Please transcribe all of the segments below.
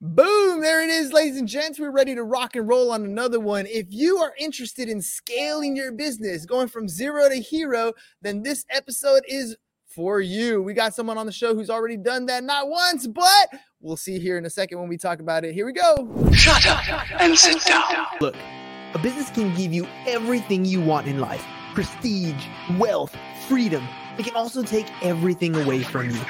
Boom, there it is, ladies and gents. We're ready to rock and roll on another one. If you are interested in scaling your business, going from zero to hero, then this episode is for you. We got someone on the show who's already done that not once, but we'll see here in a second when we talk about it. Here we go. Shut up and sit down. Look, a business can give you everything you want in life prestige, wealth, freedom. It can also take everything away from you.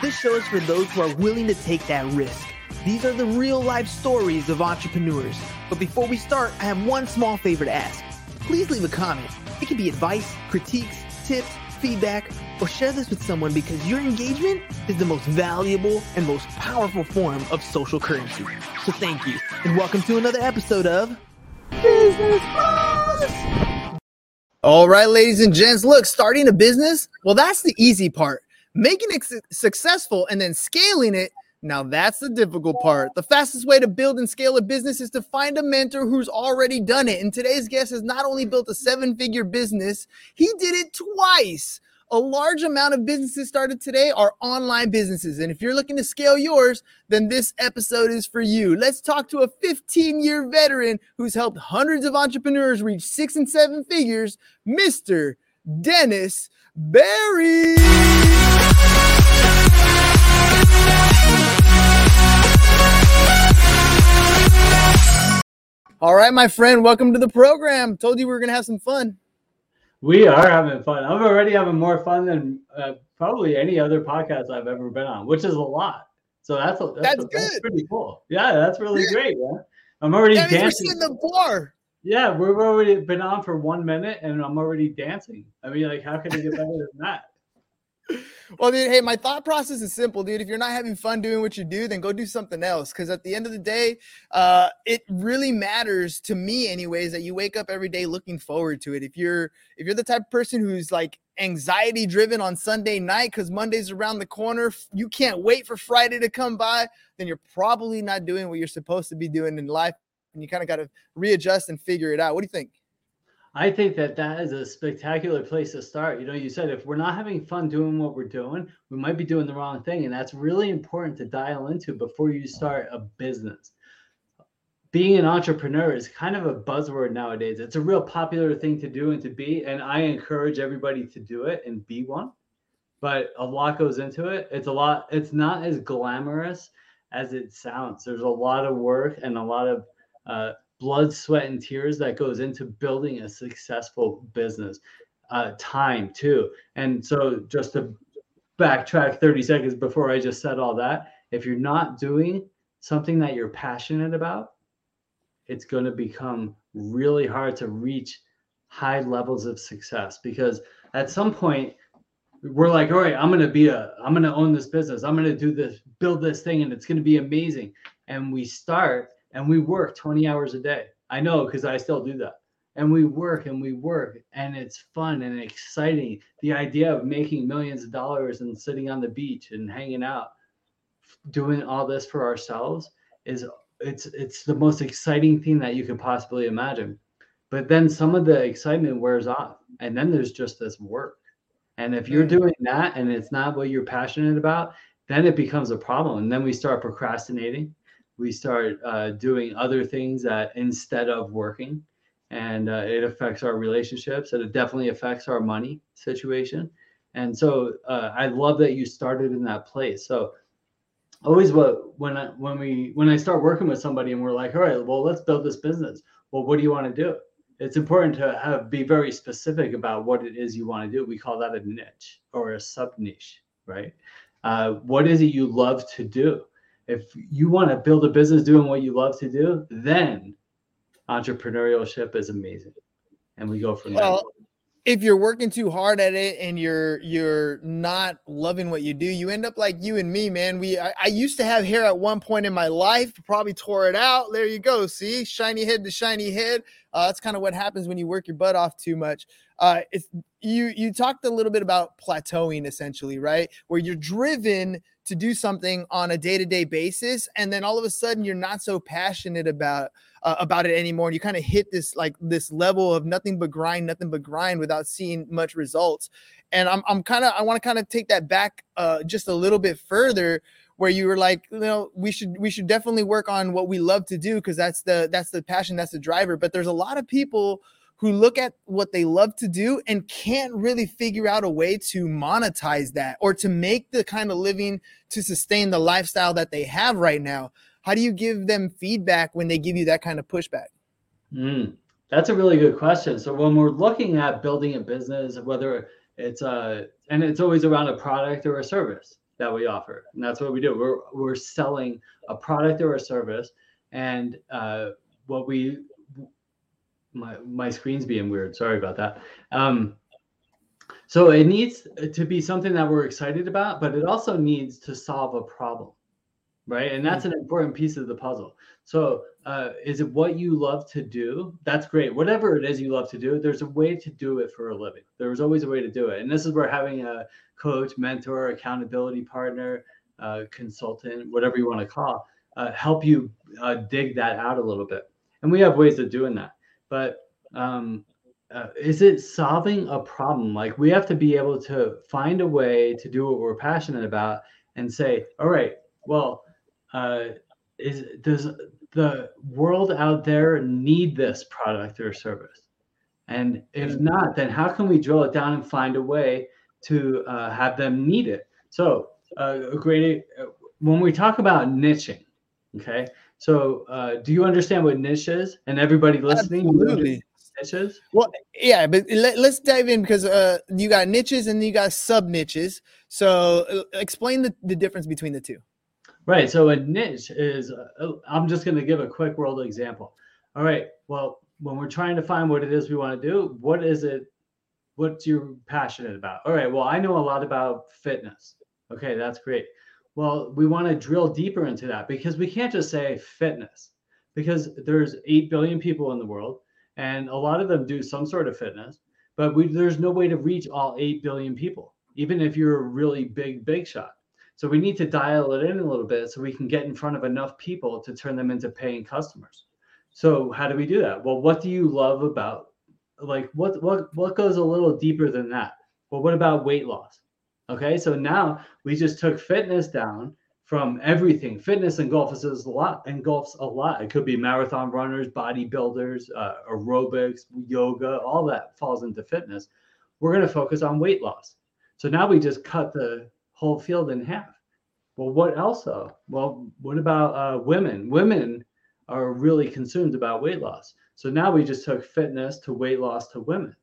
This show is for those who are willing to take that risk. These are the real life stories of entrepreneurs. But before we start, I have one small favor to ask. Please leave a comment. It can be advice, critiques, tips, feedback, or share this with someone because your engagement is the most valuable and most powerful form of social currency. So thank you, and welcome to another episode of Business Bros. All right, ladies and gents, look, starting a business, well, that's the easy part. Making it su- successful and then scaling it now that's the difficult part. The fastest way to build and scale a business is to find a mentor who's already done it. And today's guest has not only built a seven figure business, he did it twice. A large amount of businesses started today are online businesses. And if you're looking to scale yours, then this episode is for you. Let's talk to a 15 year veteran who's helped hundreds of entrepreneurs reach six and seven figures, Mr. Dennis Berry. All right, my friend, welcome to the program. Told you we were going to have some fun. We are having fun. I'm already having more fun than uh, probably any other podcast I've ever been on, which is a lot. So that's a, that's, That's a- that's good. pretty cool. Yeah, that's really Yeah. great. Yeah, I'm already That we're dancing. setting the bar. Yeah, we've already been on for one minute, and I'm already dancing. I mean, like, how can it get better than that? Well, dude, hey, my thought process is simple, dude. If you're not having fun doing what you do, then go do something else. Because at the end of the day, uh, it really matters to me, anyways, that you wake up every day looking forward to it. If you're if you're the type of person who's like anxiety driven on Sunday night because Monday's around the corner, you can't wait for Friday to come by, then you're probably not doing what you're supposed to be doing in life, and you kind of got to readjust and figure it out. What do you think? I think that that is a spectacular place to start. You know, you said if we're not having fun doing what we're doing, we might be doing the wrong thing. And that's really important to dial into before you start a business. Being an entrepreneur is kind of a buzzword nowadays. It's a real popular thing to do and to be. And I encourage everybody to do it and be one. But a lot goes into it. It's a lot, it's not as glamorous as it sounds. There's a lot of work and a lot of uh, blood, sweat, and tears that goes into building a successful business. Uh, time too. And so, just to backtrack 30 seconds before I just said all that, if you're not doing something that you're passionate about, it's going to become really hard to reach high levels of success because at some point we're like all right i'm going to be a i'm going to own this business i'm going to do this build this thing and it's going to be amazing and we start and we work 20 hours a day. I know because I still do that. And we work and we work and it's fun and exciting. The idea of making millions of dollars and sitting on the beach and hanging out, doing all this for ourselves is it's it's the most exciting thing that you could possibly imagine. But then some of the excitement wears off and then there's just this work. And if you're doing that and it's not what you're passionate about, then it becomes a problem. And then we start procrastinating we start uh, doing other things that instead of working and uh, it affects our relationships and it definitely affects our money situation. And so uh, i love that you started in that place. So always what when I, when we when i start working with somebody and we're like all right well let's build this business. Well what do you want to do? It's important to have be very specific about what it is you want to do. We call that a niche or a sub niche right? Uh, what is it you love to do if you want to build a business doing what you love to do, then entrepreneurship is amazing. And we go from Well, if you're working too hard at it and you're you're not loving what you do, you end up like you and me, man. We I, I used to have hair at one point in my life, probably tore it out. There you go. See, shiny head to shiny head. Uh, that's kind of what happens when you work your butt off too much. Uh, it's you you talked a little bit about plateauing essentially, right? Where you're driven to do something on a day-to-day basis and then all of a sudden you're not so passionate about uh, about it anymore and you kind of hit this like this level of nothing but grind nothing but grind without seeing much results and i'm, I'm kind of i want to kind of take that back uh, just a little bit further where you were like, you know, we should we should definitely work on what we love to do because that's the that's the passion, that's the driver. But there's a lot of people who look at what they love to do and can't really figure out a way to monetize that or to make the kind of living to sustain the lifestyle that they have right now. How do you give them feedback when they give you that kind of pushback? Mm, that's a really good question. So when we're looking at building a business, whether it's a and it's always around a product or a service that we offer, and that's what we do. We're we're selling a product or a service, and uh, what we my my screen's being weird. Sorry about that. Um, so it needs to be something that we're excited about, but it also needs to solve a problem, right? And that's an important piece of the puzzle. So uh, is it what you love to do? That's great. Whatever it is you love to do, there's a way to do it for a living. There's always a way to do it. And this is where having a coach, mentor, accountability partner, uh, consultant, whatever you want to call, uh, help you uh, dig that out a little bit. And we have ways of doing that but um, uh, is it solving a problem? Like we have to be able to find a way to do what we're passionate about and say, all right, well, uh, is does the world out there need this product or service? And if not, then how can we drill it down and find a way to uh, have them need it? So, uh, a great uh, when we talk about niching, okay, so, uh, do you understand what niche is? And everybody listening, absolutely. Niches? Well, yeah, but let, us dive in because uh, you got niches and you got sub niches. So, uh, explain the, the difference between the two. Right. So, a niche is, uh, I'm just going to give a quick world example. All right. Well, when we're trying to find what it is we want to do, what is it? What's you passionate about? All right. Well, I know a lot about fitness. Okay, that's great. Well, we want to drill deeper into that because we can't just say fitness because there's 8 billion people in the world and a lot of them do some sort of fitness, but we, there's no way to reach all 8 billion people, even if you're a really big, big shot. So we need to dial it in a little bit so we can get in front of enough people to turn them into paying customers. So how do we do that? Well, what do you love about like what what what goes a little deeper than that? Well, what about weight loss? Okay, so now we just took fitness down from everything. Fitness engulfs a lot, engulfs a lot. It could be marathon runners, bodybuilders, uh, aerobics, yoga, all that falls into fitness. We're going to focus on weight loss. So now we just cut the whole field in half. Well, what else? Though? Well, what about uh, women? Women are really consumed about weight loss. So now we just took fitness to weight loss to women.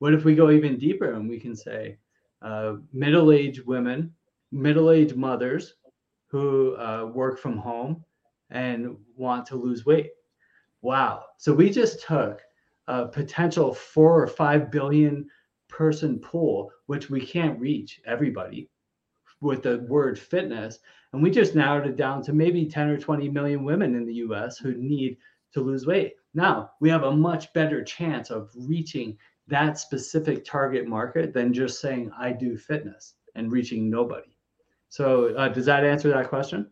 What if we go even deeper and we can say, uh, middle-aged women, middle-aged mothers who uh, work from home and want to lose weight. Wow. So we just took a potential four or five billion person pool, which we can't reach everybody with the word fitness. And we just narrowed it down to maybe 10 or 20 million women in the US who need to lose weight. Now we have a much better chance of reaching that specific target market than just saying I do fitness and reaching nobody. So, uh, does that answer that question?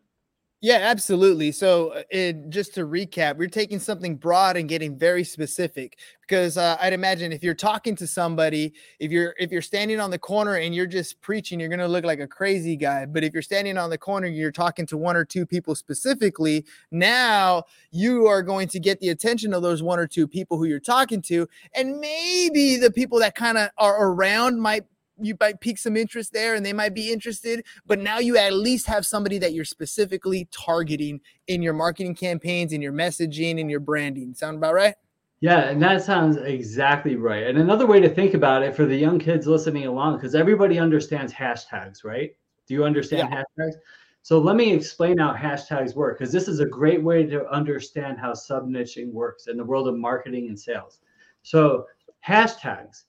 Yeah, absolutely. So, uh, it, just to recap, we're taking something broad and getting very specific because uh, I'd imagine if you're talking to somebody, if you're if you're standing on the corner and you're just preaching, you're going to look like a crazy guy. But if you're standing on the corner, and you're talking to one or two people specifically. Now you are going to get the attention of those one or two people who you're talking to, and maybe the people that kind of are around might you might pique some interest there and they might be interested but now you at least have somebody that you're specifically targeting in your marketing campaigns in your messaging and your branding. Sound about right? Yeah and that sounds exactly right. And another way to think about it for the young kids listening along because everybody understands hashtags right? Do you understand yeah. hashtags? So let me explain how hashtags work because this is a great way to understand how sub niching works in the world of marketing and sales. So hashtags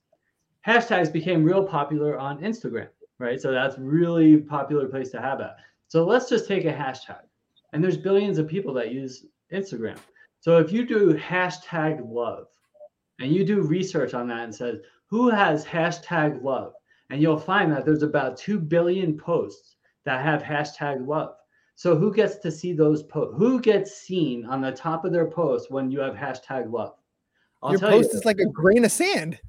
hashtags became real popular on Instagram, right? So that's really popular place to have that. So let's just take a hashtag. And there's billions of people that use Instagram. So if you do hashtag love and you do research on that and says, who has hashtag love? And you'll find that there's about 2 billion posts that have hashtag love. So who gets to see those posts? Who gets seen on the top of their post when you have hashtag love? I'll Your post you, is like a grain of sand.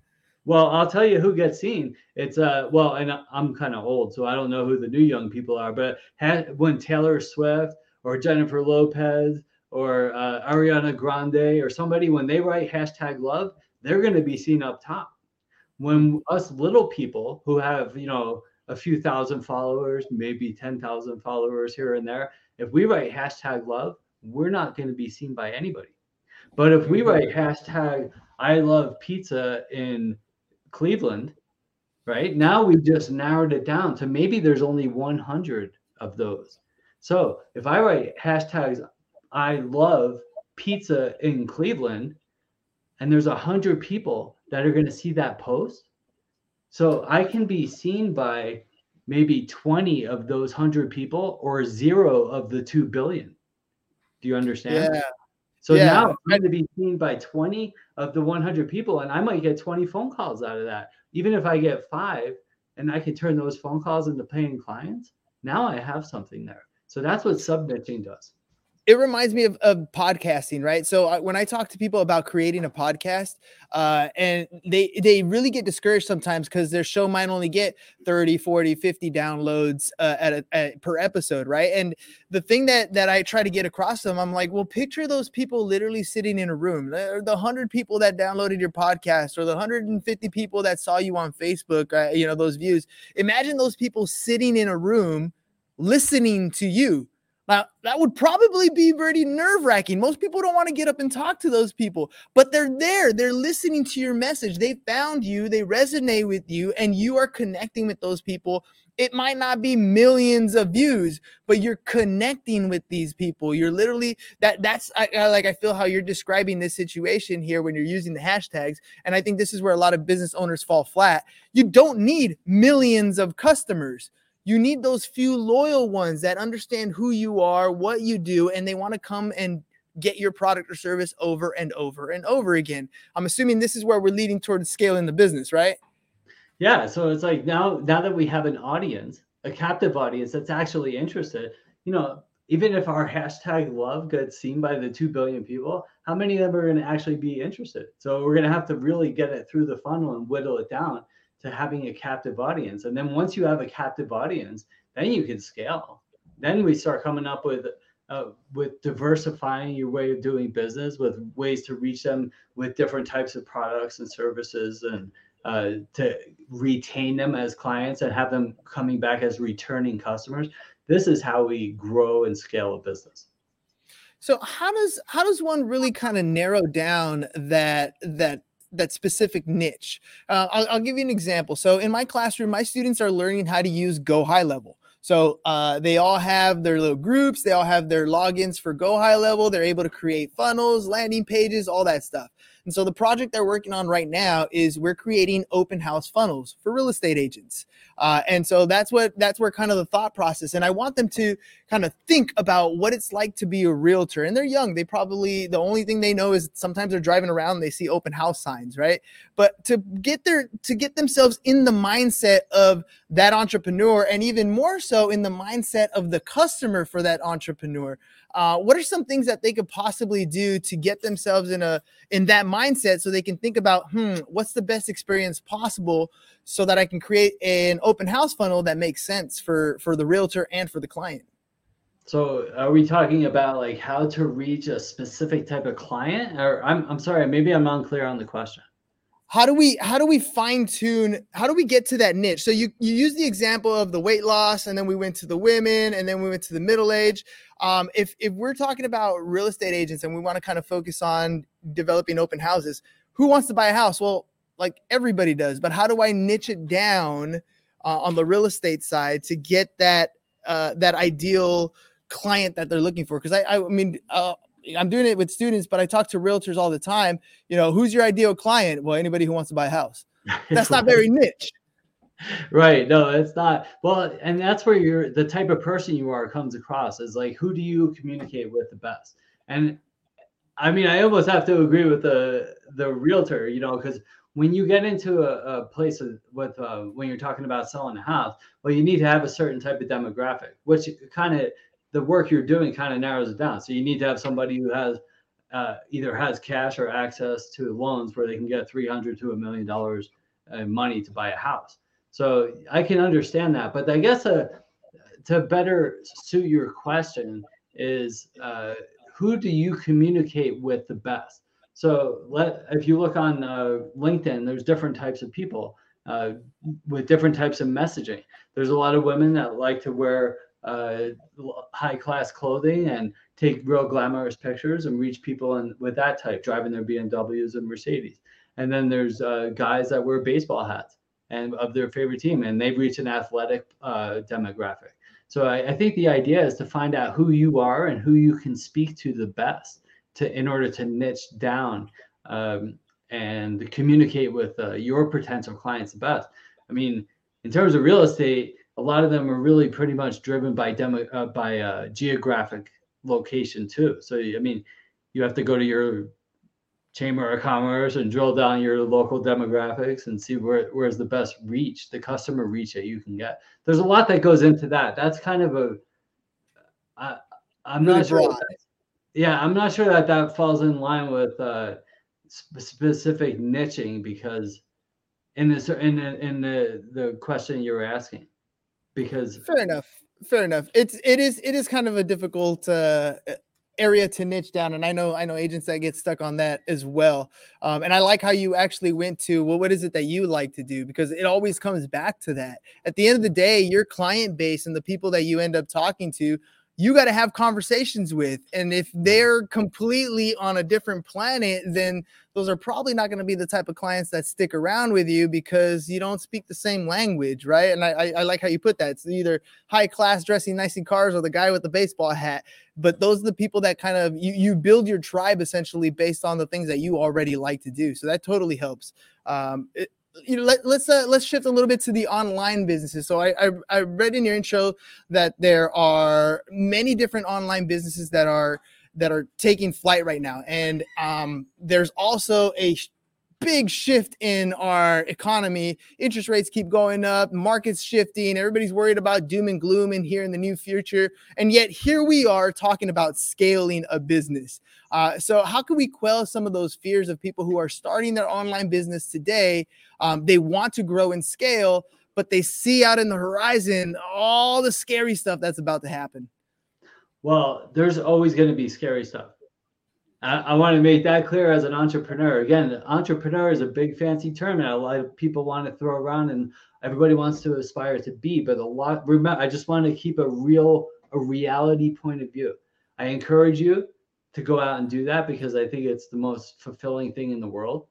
Well, I'll tell you who gets seen. It's uh well, and I'm kind of old, so I don't know who the new young people are. But when Taylor Swift or Jennifer Lopez or uh, Ariana Grande or somebody when they write hashtag love, they're going to be seen up top. When us little people who have you know a few thousand followers, maybe ten thousand followers here and there, if we write hashtag love, we're not going to be seen by anybody. But if we write hashtag I love pizza in Cleveland, right? Now we just narrowed it down to maybe there's only 100 of those. So if I write hashtags I love pizza in Cleveland, and there's a hundred people that are going to see that post, so I can be seen by maybe 20 of those 100 people or zero of the 2 billion. Do you understand? Yeah. So Yeah. now I'm going to be seen by 20 of the 100 people, and I might get 20 phone calls out of that. Even if I get five and I can turn those phone calls into paying clients, now I have something there. So that's what subniching does. It reminds me of, of podcasting right? So I, when i talk to people about creating a podcast uh, and they they really get discouraged sometimes because their show might only get 30 40 50 downloads uh, at, a, at per episode right? And the thing that that i try to get across to them i'm like well picture those people literally sitting in a room. The, the 100 people that downloaded your podcast or the 150 people that saw you on facebook uh, you know those views. Imagine those people sitting in a room listening to you now, that would probably be pretty nerve wracking. Most people don't want to get up and talk to those people, but they're there. They're listening to your message. They found you, they resonate with you, and you are connecting with those people. It might not be millions of views, but you're connecting with these people. You're literally that. That's I, I like. I feel how you're describing this situation here when you're using the hashtags, and I think this is where a lot of business owners fall flat. You don't need millions of customers you need those few loyal ones that understand who you are, what you do, and they want to come and get your product or service over and over and over again. I'm assuming this is where we're leading towards scaling the business, right? Yeah. So it's like now, now that we have an audience, a captive audience that's actually interested, you know, even if our hashtag love gets seen by the 2 billion people, how many of them are going to actually be interested? So we're going to have to really get it through the funnel and whittle it down to having a captive audience. And then once you have a captive audience, then you can scale. Then we start coming up with uh, with diversifying your way of doing business, with ways to reach them with different types of products and services, and uh, to retain them as clients and have them coming back as returning customers. This is how we grow and scale a business. So how does how does one really kind of narrow down that that that specific niche. Uh, I'll, I'll, give you an example. So in my classroom, my students are learning how to use Go High Level. So uh, they all have their little groups. They all have their logins for Go High Level. They're able to create funnels, landing pages, all that stuff. And so the project they're working on right now is we're creating open house funnels for real estate agents. Uh, and so that's what that's where kind of the thought process. And I want them to kind of think about what it's like to be a realtor. And they're young. They probably the only thing they know is sometimes they're driving around they see open house signs, right? But to get their to get themselves in the mindset of that entrepreneur, and even more so in the mindset of the customer for that entrepreneur. Uh, what are some things that they could possibly do to get themselves in a in that mindset so they can think about hmm what's the best experience possible so that i can create an open house funnel that makes sense for for the realtor and for the client. So are we talking about like how to reach a specific type of client? Or i'm, I'm sorry maybe i'm unclear on the question. How do we how do we fine tune how do we get to that niche? So you you use the example of the weight loss and then we went to the women and then we went to the middle age. Um, if if we're talking about real estate agents and we want to kind of focus on developing open houses who wants to buy a house? Well like everybody does but how do i niche it down uh, on the real estate side to get that uh, that ideal client that they're looking for because I, I mean uh, I'm doing it with students, but I talk to realtors all the time. You know, who's your ideal client? Well, anybody who wants to buy a house. That's not very niche. Right. No, it's not. Well, and that's where you're the type of person you are comes across is like who do you communicate with the best? And I mean, I almost have to agree with the the realtor, you know, because when you get into a, a place with uh, when you're talking about selling a house, well, you need to have a certain type of demographic, which kind of the work you're doing kind of narrows it down. So you need to have somebody who has uh, either has cash or access to loans where they can get 300 to a million dollars uh, money to buy a house. So I can understand that, but I guess uh, to better suit your question is uh, who do you communicate with the best? So let if you look on uh, LinkedIn, there's different types of people uh, with different types of messaging. There's a lot of women that like to wear uh, high class clothing and take real glamorous pictures and reach people with that type driving their BMWs and Mercedes. And then there's uh, guys that wear baseball hats and of their favorite team, and they reach an athletic uh, demographic. So I, I, think the idea is to find out who you are and who you can speak to the best to in order to niche down um, and communicate with uh, your potential clients the best. I mean, in terms of real estate, a lot of them are really pretty much driven by demo uh, by uh, geographic location too. So I mean, you have to go to your chamber of commerce and drill down your local demographics and see where where's the best reach, the customer reach that you can get. There's a lot that goes into that. That's kind of a I, I'm not sure. Yeah, I'm not sure that that falls in line with uh, specific niching because in this in in the the question you were asking because fair enough fair enough. It's it is it is kind of a difficult uh area to niche down and i know i know agents that get stuck on that as well. Um, and i like how you actually went to well what is it that you like to do? Because it always comes back to that. At the end of the day your client base and the people that you end up talking to you got to have conversations with. And if they're completely on a different planet, then those are probably not going to be the type of clients that stick around with you because you don't speak the same language, right? And I, I, I like how you put that. It's either high class dressing nice in cars or the guy with the baseball hat. But those are the people that kind of you you build your tribe essentially based on the things that you already like to do. So that totally helps. Um, it, you know, let, let's uh, let's shift a little bit to the online businesses. So I, I, I read in your intro that there are many different online businesses that are that are taking flight right now, and um, there's also a big shift in our economy. Interest rates keep going up, markets shifting, everybody's worried about doom and gloom in here in the new future. And yet here we are talking about scaling a business. Uh, so how can we quell some of those fears of people who are starting their online business today? Um, they want to grow and scale, but they see out in the horizon all the scary stuff that's about to happen. Well, there's always going to be scary stuff I, want to make that clear as an entrepreneur. Again, entrepreneur is a big fancy term that a lot of people want to throw around and everybody wants to aspire to be. But a lot, remember, I just want to keep a real, a reality point of view. I encourage you to go out and do that because I think it's the most fulfilling thing in the world.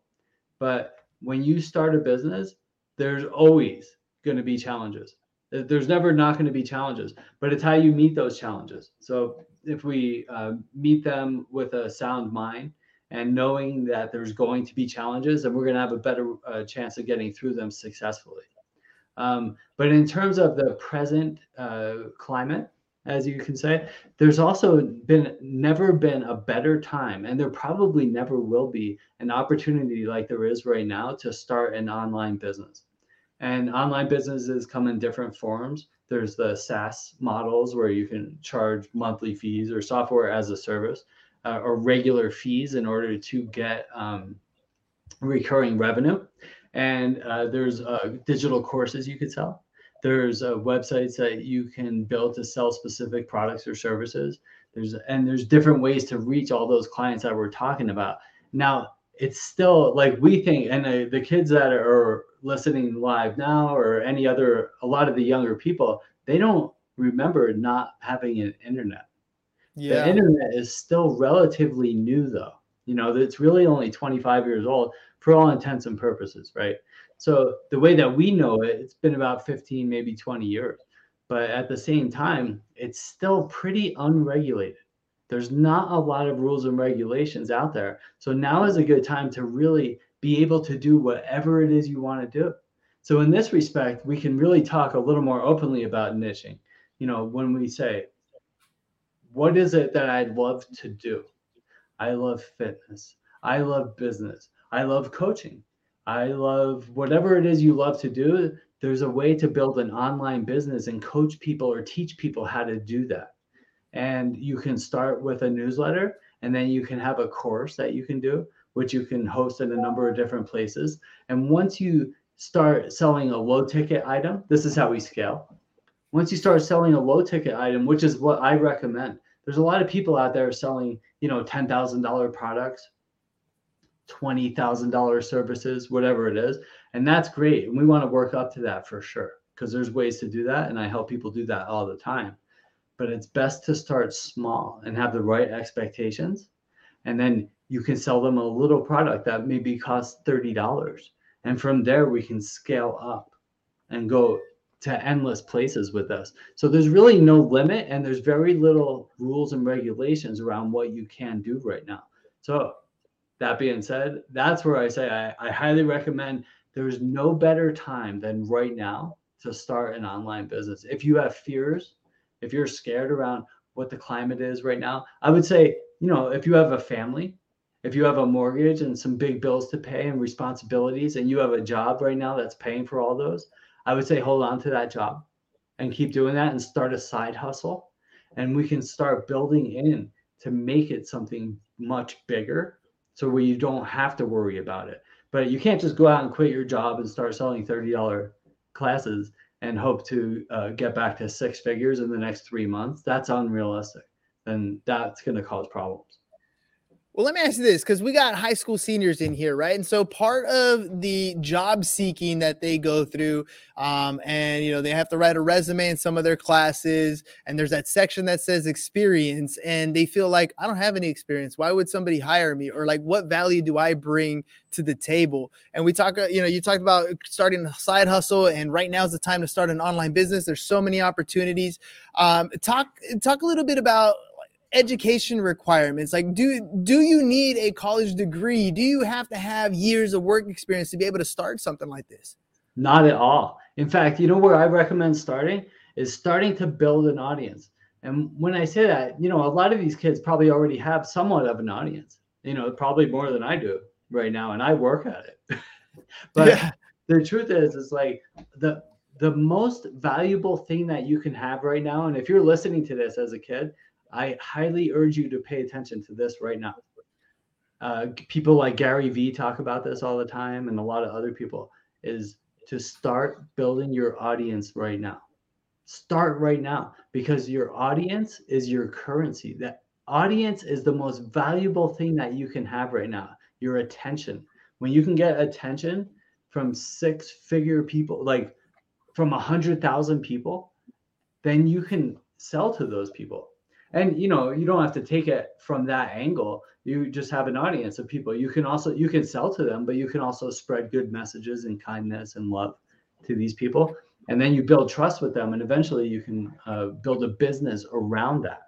But when you start a business, there's always going to be challenges. There's never not going to be challenges, but it's how you meet those challenges. So if we uh, meet them with a sound mind and knowing that there's going to be challenges, and we're going to have a better uh, chance of getting through them successfully. Um, but in terms of the present uh, climate, as you can say, there's also been never been a better time, and there probably never will be an opportunity like there is right now to start an online business. And online businesses come in different forms. There's the SaaS models where you can charge monthly fees or software as a service uh, or regular fees in order to get um, recurring revenue. And uh, there's uh, digital courses you could sell. There's uh, websites that you can build to sell specific products or services. There's and there's different ways to reach all those clients that we're talking about. Now, it's still like we think, and the, the kids that are listening live now or any other a lot of the younger people they don't remember not having an internet. Yeah. the internet is still relatively new though. You know it's really only 25 years old for all intents and purposes right? So the way that we know it it's been about 15 maybe 20 years. But at the same time it's still pretty unregulated there's not a lot of rules and regulations out there so now is a good time to really be able to do whatever it is you want to do. So in this respect, we can really talk a little more openly about niching. You know, when we say, what is it that I'd love to do? I love fitness. I love business. I love coaching. I love whatever it is you love to do. There's a way to build an online business and coach people or teach people how to do that. And you can start with a newsletter and then you can have a course that you can do which you can host in a number of different places. And once you start selling a low ticket item, this is how we scale. Once you start selling a low ticket item, which is what I recommend, there's a lot of people out there selling, you know, $10,000 products, $20,000 services, whatever it is. And that's great. And we want to work up to that for sure because there's ways to do that. And I help people do that all the time. But it's best to start small and have the right expectations. And then you can sell them a little product that maybe costs $30. And from there, we can scale up and go to endless places with us. So there's really no limit and there's very little rules and regulations around what you can do right now. So that being said, that's where I say I, I highly recommend there's no better time than right now to start an online business. If you have fears, if you're scared around what the climate is right now, I would say, you know, if you have a family, if you have a mortgage and some big bills to pay and responsibilities, and you have a job right now that's paying for all those, I would say hold on to that job and keep doing that and start a side hustle. And we can start building in to make it something much bigger so where you don't have to worry about it. But you can't just go out and quit your job and start selling $30 classes and hope to uh, get back to six figures in the next three months. That's unrealistic. And that's going to cause problems. Well, let me ask you this because we got high school seniors in here, right? And so part of the job seeking that they go through, um, and you know, they have to write a resume in some of their classes, and there's that section that says experience, and they feel like I don't have any experience. Why would somebody hire me? Or like, what value do I bring to the table? And we talk, uh, you know, you talked about starting a side hustle, and right now is the time to start an online business. There's so many opportunities. Um, talk talk a little bit about education requirements. Like do do you need a college degree? Do you have to have years of work experience to be able to start something like this? Not at all. In fact you know where i recommend starting? Is starting to build an audience. And when i say that you know a lot of these kids probably already have somewhat of an audience. You know probably more than i do right now and i work at it. But yeah. the truth is is like the the most valuable thing that you can have right now and if you're listening to this as a kid I highly urge you to pay attention to this right now. Uh, people like Gary Vee talk about this all the time, and a lot of other people is to start building your audience right now. Start right now because your audience is your currency. That audience is the most valuable thing that you can have right now. Your attention. When you can get attention from six figure people, like from a hundred thousand people, then you can sell to those people and you know you don't have to take it from that angle. You just have an audience of people. You can also you can sell to them but you can also spread good messages and kindness and love to these people. And then you build trust with them and eventually you can uh, build a business around that.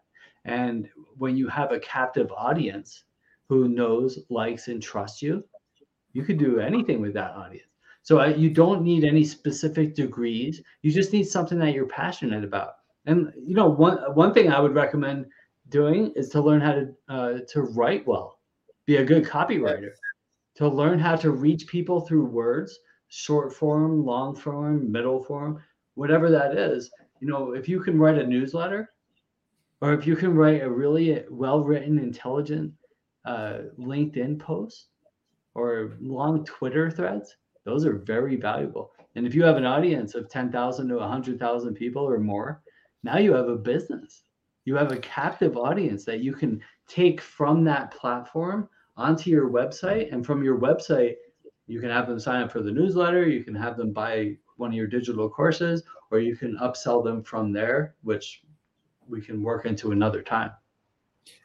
And when you have a captive audience who knows likes and trusts you you could do anything with that audience. So uh, you don't need any specific degrees. You just need something that you're passionate about and you know, one one thing I would recommend doing is to learn how to uh, to write well, be a good copywriter, to learn how to reach people through words, short form, long form, middle form, whatever that is. You know, if you can write a newsletter, or if you can write a really well written, intelligent uh, LinkedIn post, or long Twitter threads, those are very valuable. And if you have an audience of 10,000 to 100,000 people or more, now you have a business you have a captive audience that you can take from that platform onto your website and from your website you can have them sign up for the newsletter you can have them buy one of your digital courses or you can upsell them from there which we can work into another time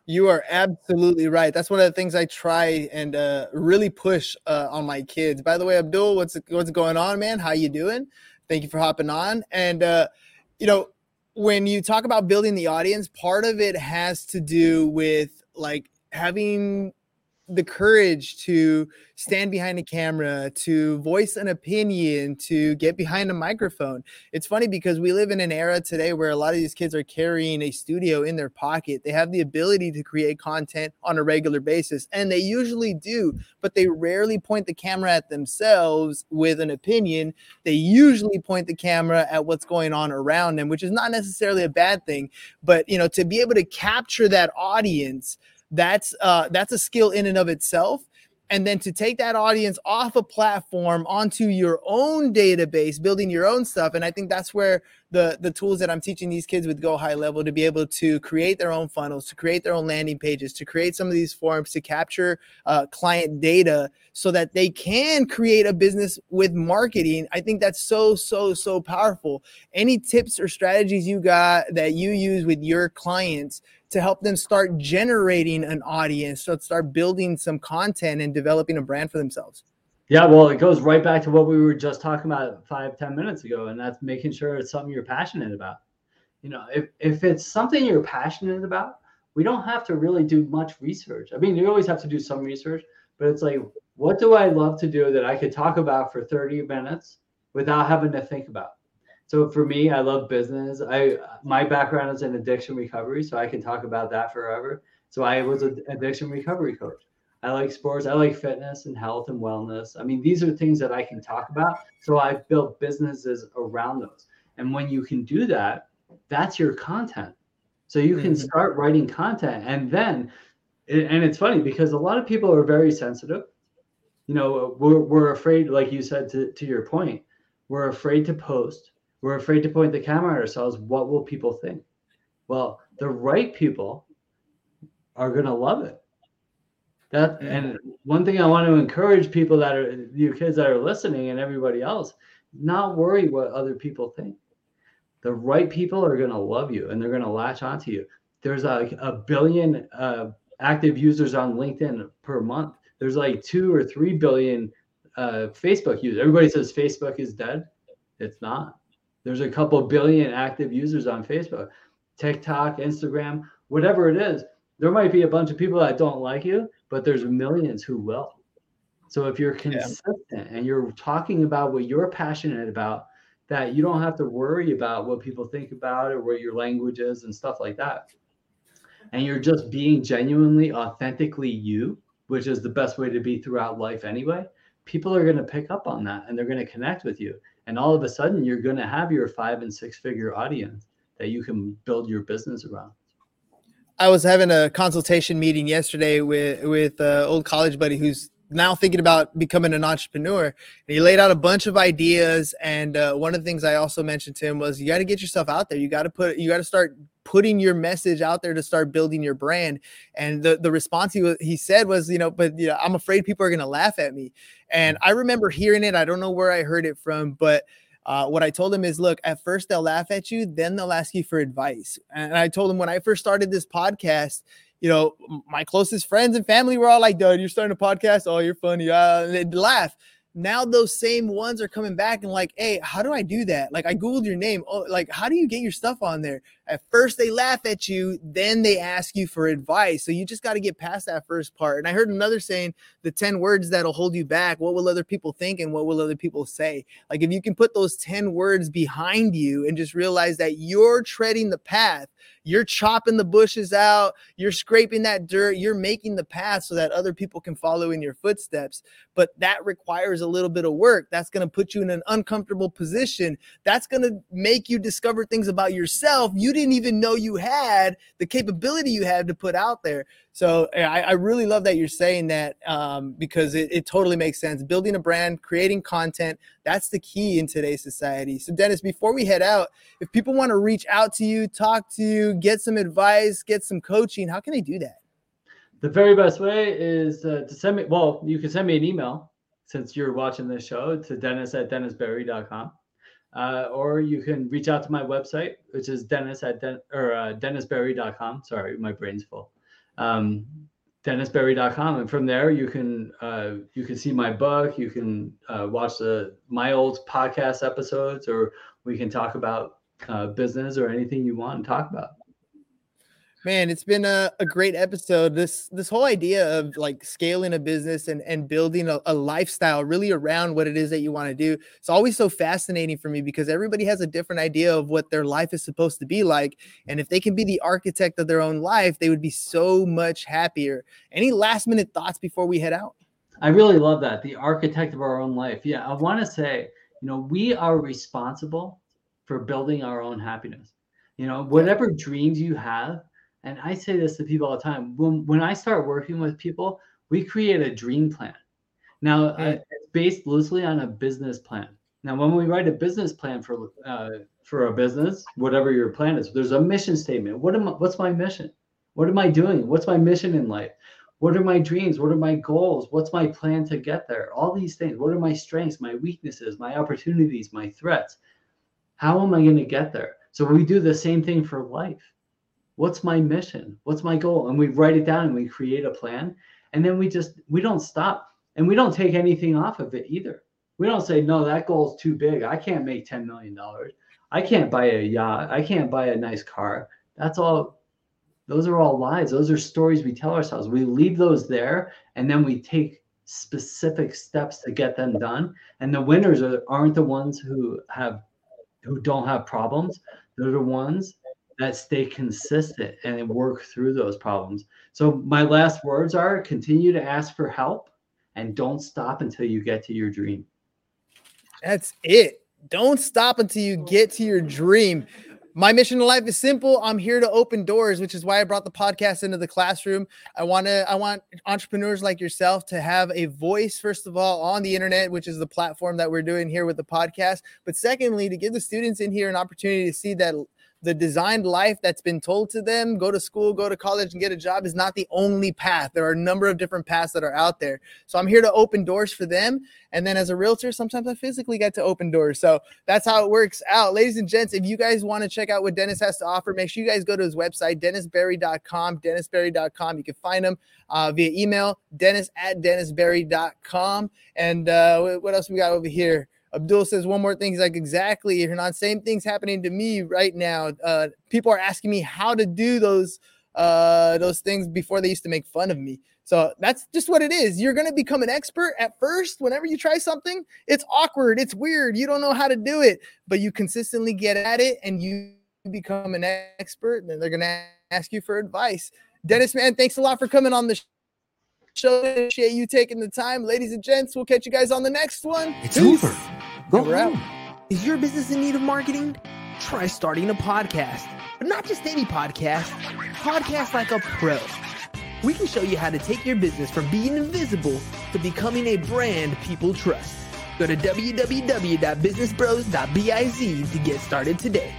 you are absolutely right. That's one of the things I try and uh, really push uh, on my kids. By the way, Abdul, what's what's going on, man? How you doing? Thank you for hopping on. And uh, you know, when you talk about building the audience, part of it has to do with like having the courage to stand behind a camera, to voice an opinion, to get behind a microphone. It's funny because we live in an era today where a lot of these kids are carrying a studio in their pocket. They have the ability to create content on a regular basis, and they usually do, but they rarely point the camera at themselves with an opinion. They usually point the camera at what's going on around them, which is not necessarily a bad thing, but you know, to be able to capture that audience that's uh, that's a skill in and of itself. and then to take that audience off a platform onto your own database building your own stuff and i think that's where the the tools that i'm teaching these kids with go high level to be able to create their own funnels to create their own landing pages to create some of these forms to capture uh, client data so that they can create a business with marketing i think that's so so so powerful any tips or strategies you got that you use with your clients to help them start generating an audience, so start building some content and developing a brand for themselves. Yeah, well, it goes right back to what we were just talking about five, ten minutes ago, and that's making sure it's something you're passionate about. You know, if if it's something you're passionate about, we don't have to really do much research. I mean, you always have to do some research, but it's like, what do I love to do that I could talk about for 30 minutes without having to think about? So for me i love business. I my background is in addiction recovery so i can talk about that forever. So i was an addiction recovery coach. I like sports. I like fitness and health and wellness. I mean these are things that i can talk about. So i've built businesses around those. And when you can do that that's your content. So you can mm-hmm. start writing content and then and it's funny because a lot of people are very sensitive. You know we're, we're afraid like you said to, to your point we're afraid to post we're afraid to point the camera at ourselves. What will people think? Well, the right people are going to love it. That and one thing I want to encourage people that are you kids that are listening and everybody else, not worry what other people think. The right people are going to love you and they're going to latch onto you. There's like a billion uh, active users on LinkedIn per month. There's like two or three billion uh, Facebook users. Everybody says Facebook is dead. It's not. There's a couple billion active users on Facebook, TikTok, Instagram, whatever it is. There might be a bunch of people that don't like you, but there's millions who will. So if you're consistent yeah. and you're talking about what you're passionate about, that you don't have to worry about what people think about or what your language is and stuff like that. And you're just being genuinely, authentically you, which is the best way to be throughout life anyway. People are going to pick up on that and they're going to connect with you and all of a sudden you're going to have your five and six figure audience that you can build your business around. I was having a consultation meeting yesterday with with an old college buddy who's now thinking about becoming an entrepreneur. And he laid out a bunch of ideas. And uh, one of the things i also mentioned to him was you got to get yourself out there. You got to put you got to start putting your message out there to start building your brand and the, the response he was he said was you know but you know i'm afraid people are going to laugh at me and i remember hearing it i don't know where i heard it from but uh, what I told him is, look, at first they'll laugh at you, then they'll ask you for advice. And I told him when I first started this podcast, you know, my closest friends and family were all like, dude, you're starting a podcast. Oh, you're funny. Uh, they'd laugh now those same ones are coming back and like, hey, how do I do that? Like I Googled your name. Oh, like how do you get your stuff on there? At first they laugh at you, then they ask you for advice. So you just got to get past that first part. And I heard another saying, the 10 words that'll hold you back. What will other people think and what will other people say? Like if you can put those 10 words behind you and just realize that you're treading the path you're chopping the bushes out, you're scraping that dirt, you're making the path so that other people can follow in your footsteps. But that requires a little bit of work. That's going to put you in an uncomfortable position. That's going to make you discover things about yourself you didn't even know you had, the capability you had to put out there. So I, I really love that you're saying that um, because it, it totally makes sense. Building a brand, creating content, that's the key in today's society. So, Dennis, before we head out, if people want to reach out to you, talk to you, get some advice, get some coaching, how can they do that? The very best way is uh, to send me, well, you can send me an email since you're watching this show to dennis at dennisberry.com. Uh, or you can reach out to my website, which is dennis at den- or uh, dennisberry.com. Sorry, my brain's full um, dennisberry.com and from there you can uh, you can see my book you can uh, watch the my old podcast episodes or we can talk about uh, business or anything you want to talk about Man, it's been a, a great episode. This this whole idea of like scaling a business and, and building a, a lifestyle really around what it is that you want to do. It's always so fascinating for me because everybody has a different idea of what their life is supposed to be like. And if they can be the architect of their own life, they would be so much happier. Any last minute thoughts before we head out? I really love that. The architect of our own life. Yeah, I want to say, you know, we are responsible for building our own happiness. You know, whatever dreams you have, and I say this to people all the time when when I start working with people, We create a dream plan. Now, uh, it's based loosely on a business plan. Now, when we write a business plan for uh, for a business, whatever your plan is, there's a mission statement. What am I, what's my mission? What am I doing? What's my mission in life? What are my dreams? What are my goals? What's my plan to get there? All these things. What are my strengths, my weaknesses, my opportunities, my threats? How am I going to get there? So we do the same thing for life. What's my mission? What's my goal? And we write it down and we create a plan. And then we just we don't stop and we don't take anything off of it either. We don't say, no, that goal is too big. I can't make $10 million. I can't buy a yacht. I can't buy a nice car. That's all those are all lies. Those are stories we tell ourselves. We leave those there and then we take specific steps to get them done. And the winners are, aren't the ones who have who don't have problems. They're the ones that stay consistent and work through those problems. So my last words are continue to ask for help and don't stop until you get to your dream. That's it. Don't stop until you get to your dream. My mission in life is simple. I'm here to open doors, which is why I brought the podcast into the classroom. I want to I want entrepreneurs like yourself to have a voice first of all on the internet, which is the platform that we're doing here with the podcast, but secondly to give the students in here an opportunity to see that the designed life that's been told to them go to school go to college and get a job is not the only path. There are a number of different paths that are out there. So i'm here to open doors for them. And then as a realtor sometimes i physically get to open doors. So that's how it works out. Ladies and gents if you guys want to check out what dennis has to offer make sure you guys go to his website dennisberry.com dennisberry.com you can find him uh, via email dennis at dennisberry.com and uh, what else we got over here Abdul says one more thing. He's like, exactly. You're not same things happening to me right now. Uh, people are asking me how to do those uh, those things before they used to make fun of me. So that's just what it is. You're going to become an expert at first. Whenever you try something, it's awkward, it's weird. You don't know how to do it, but you consistently get at it and you become an expert. And then they're going to ask you for advice. Dennis, man, thanks a lot for coming on the show. Appreciate you taking the time. Ladies and gents, we'll catch you guys on the next one. It's Peace. over. Go home. Is your business in need of marketing? Try starting a podcast, but not just any podcast. Podcast like a pro. We can show you how to take your business from being invisible to becoming a brand people trust. Go to www.businessbros.biz to get started today.